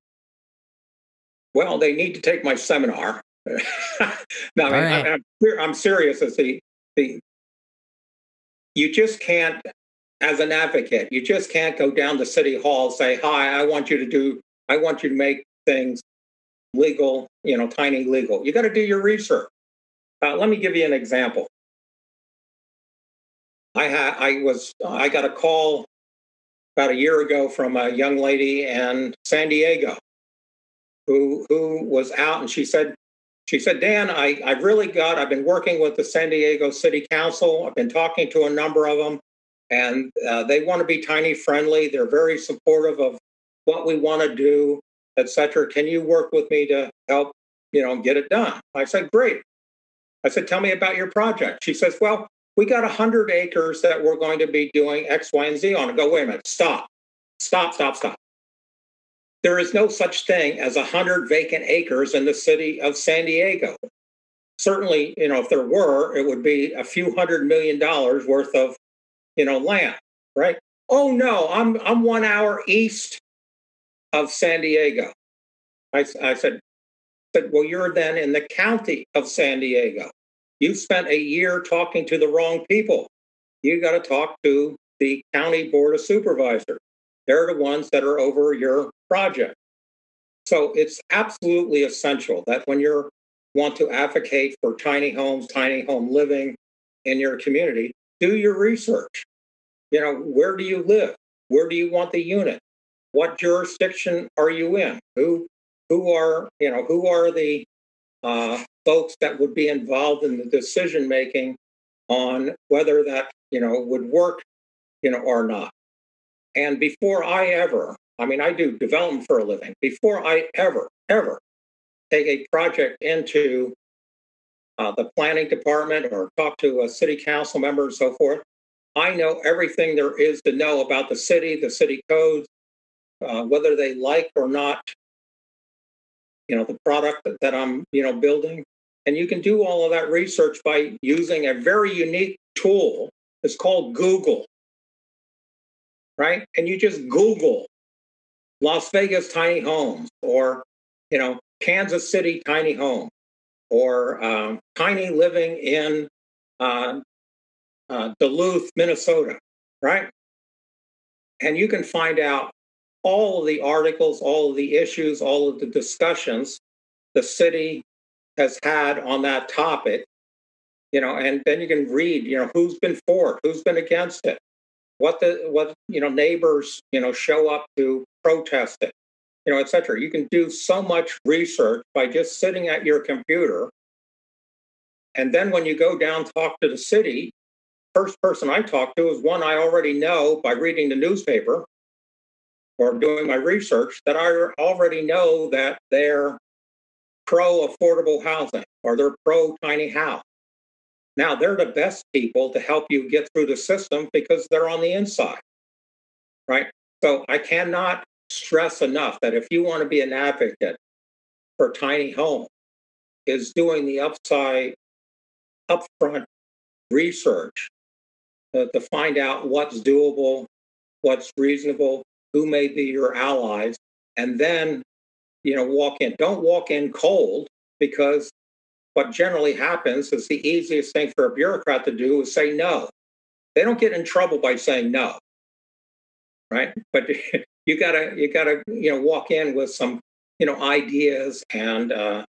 Speaker 1: Well, they need to take my seminar. (laughs) no, I mean, right. I, am I'm, I'm serious. As the the you just can't, as an advocate, you just can't go down to city hall say, "Hi, I want you to do, I want you to make things legal, you know, tiny legal. You got to do your research. Uh, let me give you an example. I had I was I got a call about a year ago from a young lady in San Diego who who was out and she said she said Dan I I've really got I've been working with the San Diego City Council I've been talking to a number of them and uh, they want to be tiny friendly they're very supportive of what we want to do etc. Can you work with me to help, you know, get it done? I said, great. I said, tell me about your project. She says, well, we got 100 acres that we're going to be doing X, Y, and Z on. I go, wait a minute, stop, stop, stop, stop. There is no such thing as 100 vacant acres in the city of San Diego. Certainly, you know, if there were, it would be a few hundred million dollars worth of, you know, land, right? Oh no, I'm I'm one hour east of San Diego. I, I said, said, well, you're then in the county of San Diego. You spent a year talking to the wrong people. You got to talk to the county board of supervisors. They're the ones that are over your project. So it's absolutely essential that when you want to advocate for tiny homes, tiny home living in your community, do your research. You know, where do you live? Where do you want the unit? What jurisdiction are you in? Who who are you know who are the uh, folks that would be involved in the decision making on whether that you know would work you know or not and before i ever i mean i do development for a living before i ever ever take a project into uh, the planning department or talk to a city council member and so forth i know everything there is to know about the city the city codes uh, whether they like or not you know the product that, that i'm you know building. And you can do all of that research by using a very unique tool. It's called google. Right? And you just google las vegas tiny homes or you know kansas city tiny home or um, tiny living in uh, uh, duluth minnesota. Right? And you can find out all of the articles, all of the issues, all of the discussions the city has had on that topic, you know, and then you can read, you know, who's been for it, who's been against it, what the what you know neighbors, you know, show up to protest it, you know, et cetera. You can do so much research by just sitting at your computer. And then when you go down talk to the city, first person I talk to is one I already know by reading the newspaper or doing my research that I already know that they're pro affordable housing or they're pro tiny house. Now, they're the best people to help you get through the system because they're on the inside, right? So I cannot stress enough that if you want to be an advocate for tiny home, is doing the upside, upfront research uh, to find out what's doable, what's reasonable, who may be your allies, and then you know walk in. Don't walk in cold because what generally happens is the easiest thing for a bureaucrat to do is say no. They don't get in trouble by saying no, right? But (laughs) you gotta you gotta you know walk in with some you know ideas and uh,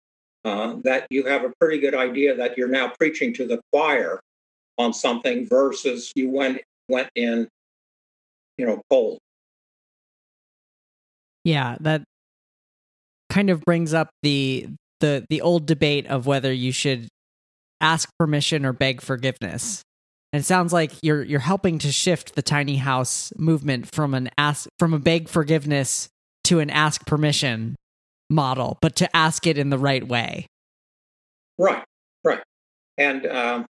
Speaker 1: uh, that you have a pretty good idea that you're now preaching to the choir on something versus you went went in you know cold.
Speaker 2: Yeah, that kind of brings up the the the old debate of whether you should ask permission or beg forgiveness. And it sounds like you're you're helping to shift the tiny house movement from an ask from a beg forgiveness to an ask permission model, but to ask it in the right way.
Speaker 1: Right, right, and um,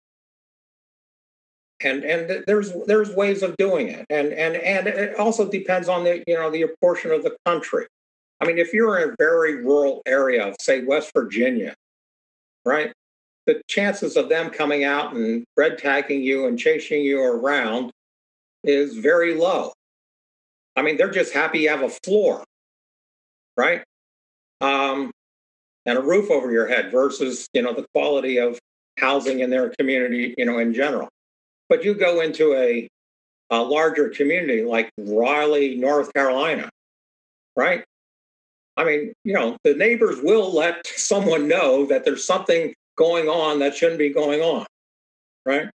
Speaker 1: and and there's there's ways of doing it. And and and it also depends on the you know the portion of the country. I mean if you're in a very rural area of say west virginia right the chances of them coming out and red tagging you and chasing you around is very low. I mean they're just happy you have a floor right? Um, and a roof over your head versus you know the quality of housing in their community you know in general but you go into a, a larger community like Raleigh, North Carolina, right? I mean, you know, the neighbors will let (laughs) someone know that there's something going on that shouldn't be going on, right?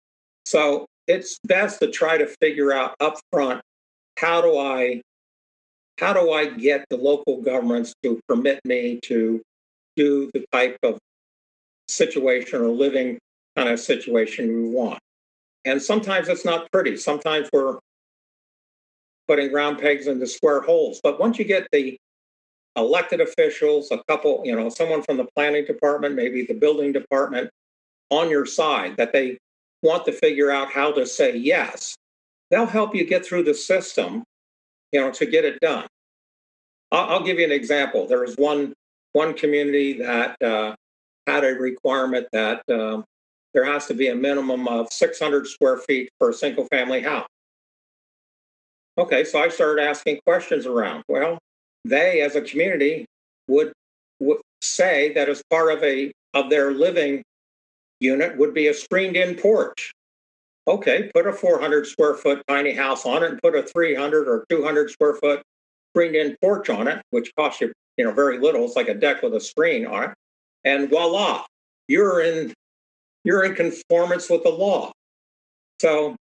Speaker 1: So it's best to try to figure out up front how do I how do I get the local governments to permit me to do the type of situation or living kind of situation we want? And sometimes it's not pretty. Sometimes we're putting round pegs into square holes. But once you get the elected officials, a couple, you know, someone from the planning department, maybe the building department on your side, that they want to figure out how to say yes, they'll help you get through the system, you know, to get it done. I'll, I'll give you an example. There was one one community that uh, had a requirement that uh, there has to be a minimum of 600 square feet for a single family house. Okay, so I started asking questions around. Well, they as a community would, would say that as part of a of their living unit would be a screened in porch. Okay, put a 400 square foot tiny house on it and put a 300 or 200 square foot screened in porch on it, which costs you, you know, very little. It's like a deck with a screen on it. And voila, you're in you're in conformance with the law. So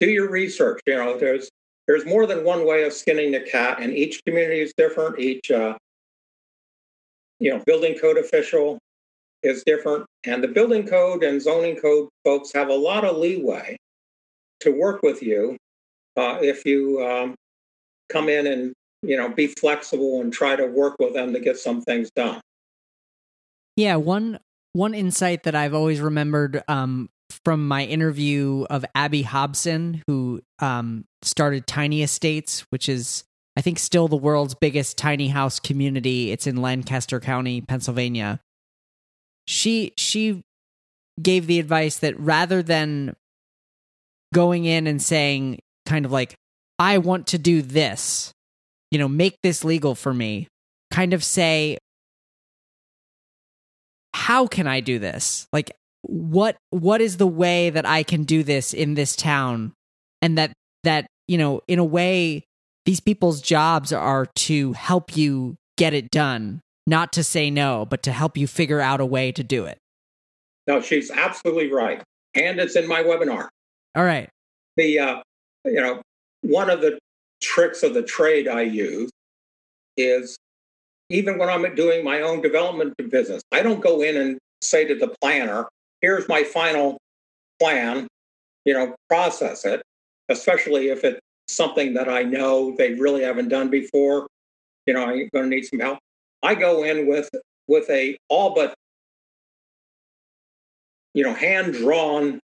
Speaker 1: do your research. You know, there's there's more than one way of skinning the cat, and each community is different. Each uh, you know, building code official is different. And the building code and zoning code folks have a lot of leeway to work with you uh, if you um, come in and you know be flexible and try to work with them to get some things done.
Speaker 2: Yeah, one one insight that I've always remembered um, from my interview of Abby Hobson, who um, started Tiny Estates, which is I think still the world's biggest tiny house community. It's in Lancaster County, Pennsylvania she she gave the advice that rather than going in and saying kind of like I want to do this, you know, make this legal for me, kind of say how can I do this? Like what what is the way that I can do this in this town and that that you know in a way these people's jobs are to help you get it done not to say no, but to help you figure out a way to do it.
Speaker 1: No, she's absolutely right. And it's in my webinar.
Speaker 2: All right.
Speaker 1: The, uh, you know, one of the tricks of the trade I use is even when I'm doing my own development business, I don't go in and say to the planner, here's my final plan, you know, process it, especially if it's something that I know they really haven't done before. You know, I'm going to need some help. I go in with with a all but you know hand drawn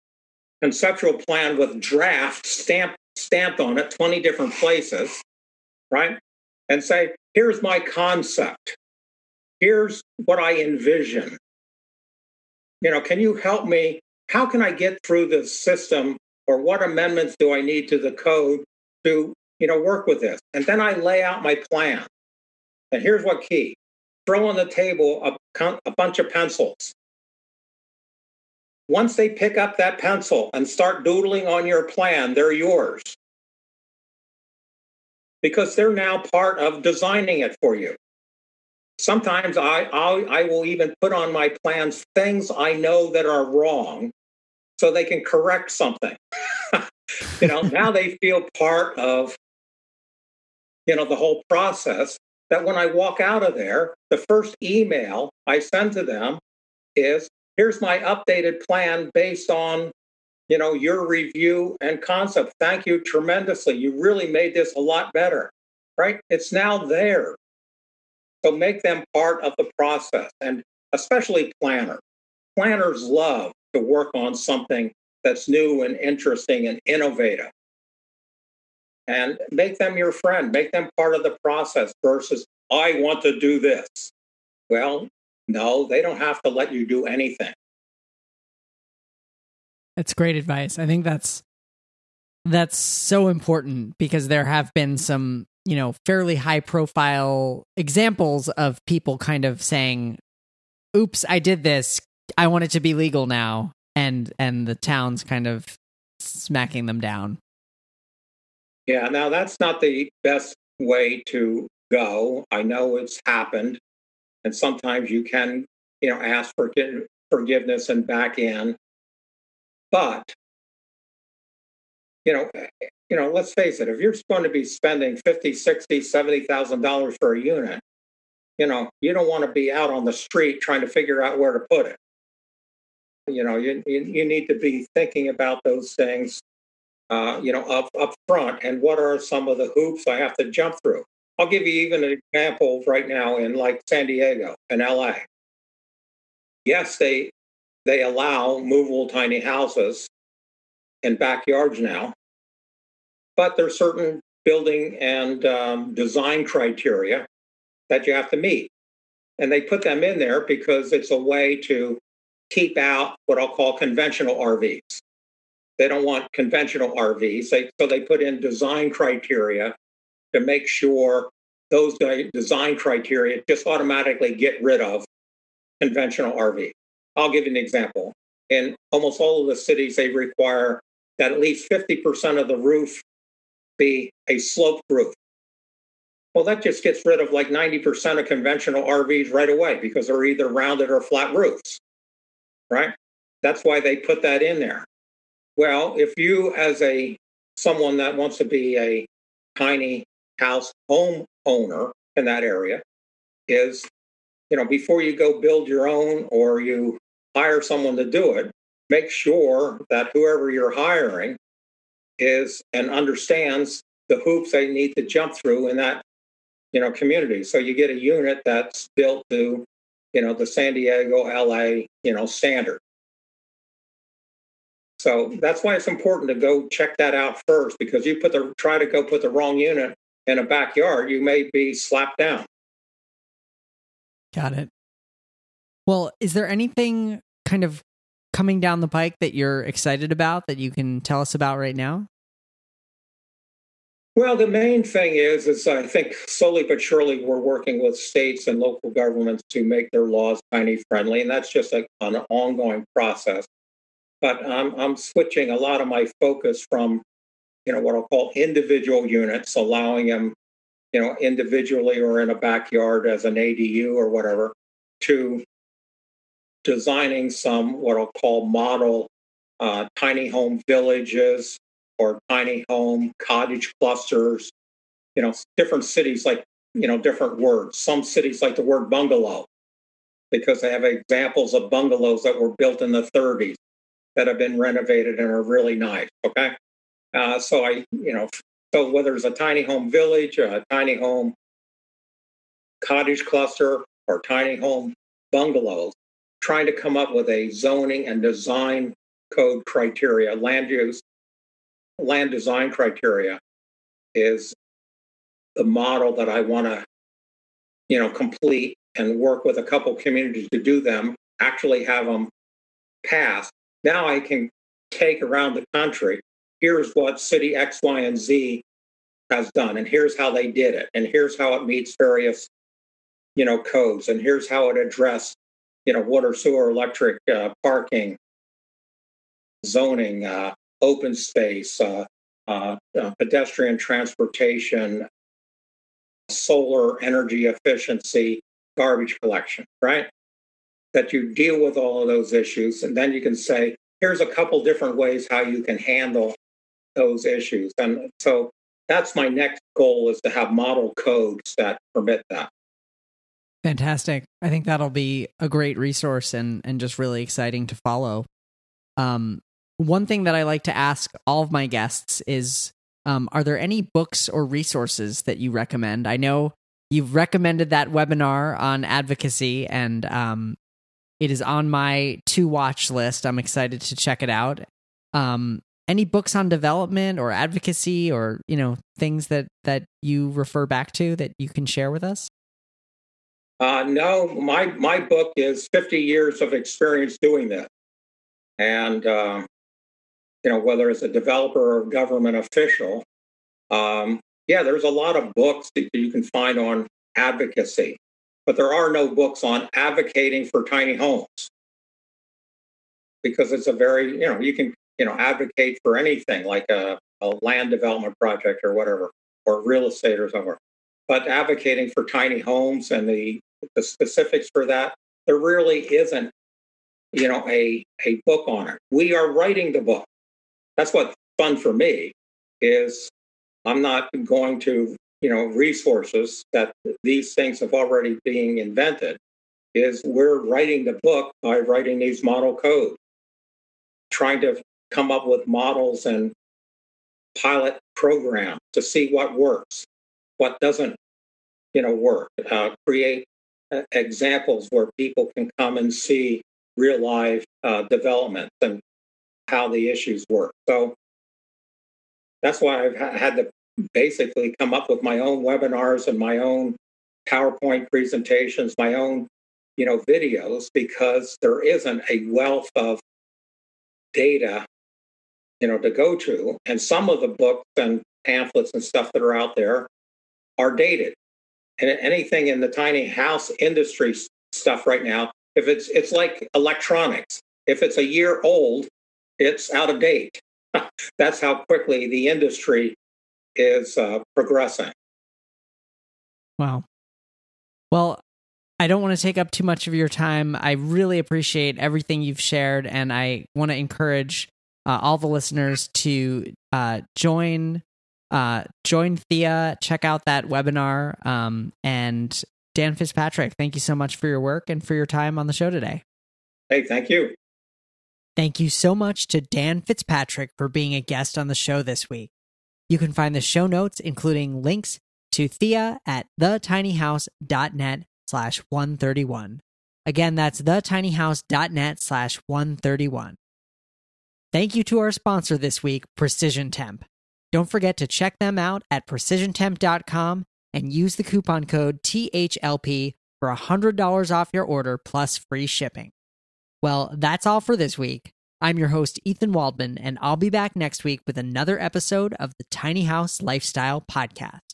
Speaker 1: conceptual plan with draft stamped stamped on it 20 different places right and say here's my concept. Here's what i envision. You know can you help me? How can i get through the system? Or what amendments do i need to the code to you know work with this? And then i lay out my plan. And here's what key. Throw on the table a, a bunch of pencils. Once they pick up that pencil and start doodling on your plan, they're yours. Because they're now part of designing it for you. Sometimes I, I, I will even put on my plans things I know that are wrong so they can correct something. (laughs) you know, now they feel part of you know the whole process that when I walk out of there, the first email I send to them is here's my updated plan based on you know your review and concept. Thank you tremendously. You really made this a lot better right? It's now there. So make them part of the process and especially planners planners love to work on something that's new and interesting and innovative. And make them your friend, make them part of the process versus, I want to do this. Well, no, they don't have to let you do anything.
Speaker 2: That's great advice. I think that's that's so important because there have been some, you know, fairly high profile examples of people kind of saying, "Oops, I did this. I want it to be legal now." And and the town's kind of smacking them down.
Speaker 1: Yeah, now that's not the best way to go. I know it's happened, and sometimes you can, you know, ask for forgiveness and back in. But you know, you know, let's face it, if you're going to be spending 50, 60, 70,000 dollars for a unit, you know, you don't want to be out on the street trying to figure out where to put it. You know, you, you, you need to be thinking about those things uh, you know, up, up front and what are some of the hoops I have to jump through. I'll give you even an example right now in like San Diego and LA. Yes, they they allow movable tiny houses in backyards now, but there's certain building and um, design criteria that you have to meet. And they put them in there because it's a way to keep out what I'll call conventional RVs They don't want conventional RVs. They, so they put in design criteria to make sure those design criteria just automatically get rid of conventional RV. I'll give you an example. In almost all of the cities, they require that at least 50% of the roof be a sloped roof. Well, that just gets rid of like 90% of conventional RVs right away because they're either rounded or flat roofs, right? That's why they put that in there. Well, if you, as a someone that wants to be a tiny house home owner in that area, is you know before you go build your own or you hire someone to do it, make sure that whoever you're hiring is and understands the hoops they need to jump through in that you know community. So you get a unit that's built to you know the San Diego, LA, you know standard. So that's why it's important to go check that out first because you put the try to go put the wrong unit in a backyard, you may be slapped down.
Speaker 2: Got it. Well, is there anything kind of coming down the pike that you're excited about that you can tell us about right now?
Speaker 1: Well, the main thing is, is I think slowly but surely we're working with states and local governments to make their laws tiny friendly, and that's just a, an ongoing process but I'm, I'm switching a lot of my focus from, you know, what I'll call individual units, allowing them, you know, individually or in a backyard as an ADU or whatever, to designing some what I'll call model uh, tiny home villages or tiny home cottage clusters. You know, different cities like, you know, different words. Some cities like the word bungalow because they have examples of bungalows that were built in the 30s that have been renovated and are really nice. Okay. Uh, so I, you know, so whether it's a tiny home village, a tiny home cottage cluster, or tiny home bungalows, trying to come up with a zoning and design code criteria, land use, land design criteria is the model that I want to, you know, complete and work with a couple communities to do them, actually have them pass. now I can take around the country. Here's what city X, Y, and Z has done, and here's how they did it, and here's how it meets various, you know, codes, and here's how it addressed, you know, water, sewer, electric, uh, parking, zoning, uh, open space, uh, uh, uh pedestrian transportation, solar energy efficiency, garbage collection, right? that you deal with all of those issues. And then you can say, here's a couple different ways how you can handle those issues. And so that's my next goal is to have model codes that permit that.
Speaker 2: Fantastic. I think that'll be a great resource and, and just really exciting to follow. Um, one thing that I like to ask all of my guests is um, Are there any books or resources that you recommend? I know you've recommended that webinar on advocacy, and um, it is on my to watch list. I'm excited to check it out. Um, any books on development or advocacy or you know things that that you refer back to that you can share with us?
Speaker 1: Uh, no, my my book is 50 years of experience doing this, and uh, you know whether it's a developer or government official. Um, yeah, there's a lot of books that you can find on advocacy but there are no books on advocating for tiny homes because it's a very, you know, you can, you know, advocate for anything like a, a land development project or whatever, or real estate or somewhere. But advocating for tiny homes and the, the specifics for that, there really isn't, you know, a, a book on it. We are writing the book. That's what's fun for me is I'm not going to you know resources that these things have already being invented is we're writing the book by writing these model codes trying to come up with models and pilot programs to see what works what doesn't you know work uh, create examples where people can come and see real life uh, developments and how the issues work so that's why I've had to basically come up with my own webinars and my own PowerPoint presentations, my own, you know, videos because there isn't a wealth of data you know, to go to. And some of the books and pamphlets and stuff that are out there are dated. And anything in the tiny house industry stuff right now, if it's it's like electronics. If it's a year old, it's out of date. (laughs) That's how quickly the industry is uh, progressing.
Speaker 2: Wow. Well, I don't want to take up too much of your time. I really appreciate everything you've shared, and I want to encourage uh, all the listeners to uh, join uh, join THIA, check out that webinar, um, and Dan Fitzpatrick. Thank you so much for your work and for your time on the show today.
Speaker 1: Hey, thank you.
Speaker 2: Thank you so much to Dan Fitzpatrick for being a guest on the show this week. You can find the show notes, including links to THIA at thetinyhouse.net slash 131. Again, that's thetinyhouse.net slash 131. Thank you to our sponsor this week, Precision Temp. Don't forget to check them out at precisiontemp.com and use the coupon code THLP for $100 off your order plus free shipping. Well, that's all for this week. I'm your host, Ethan Waldman, and I'll be back next week with another episode of the Tiny House Lifestyle Podcast.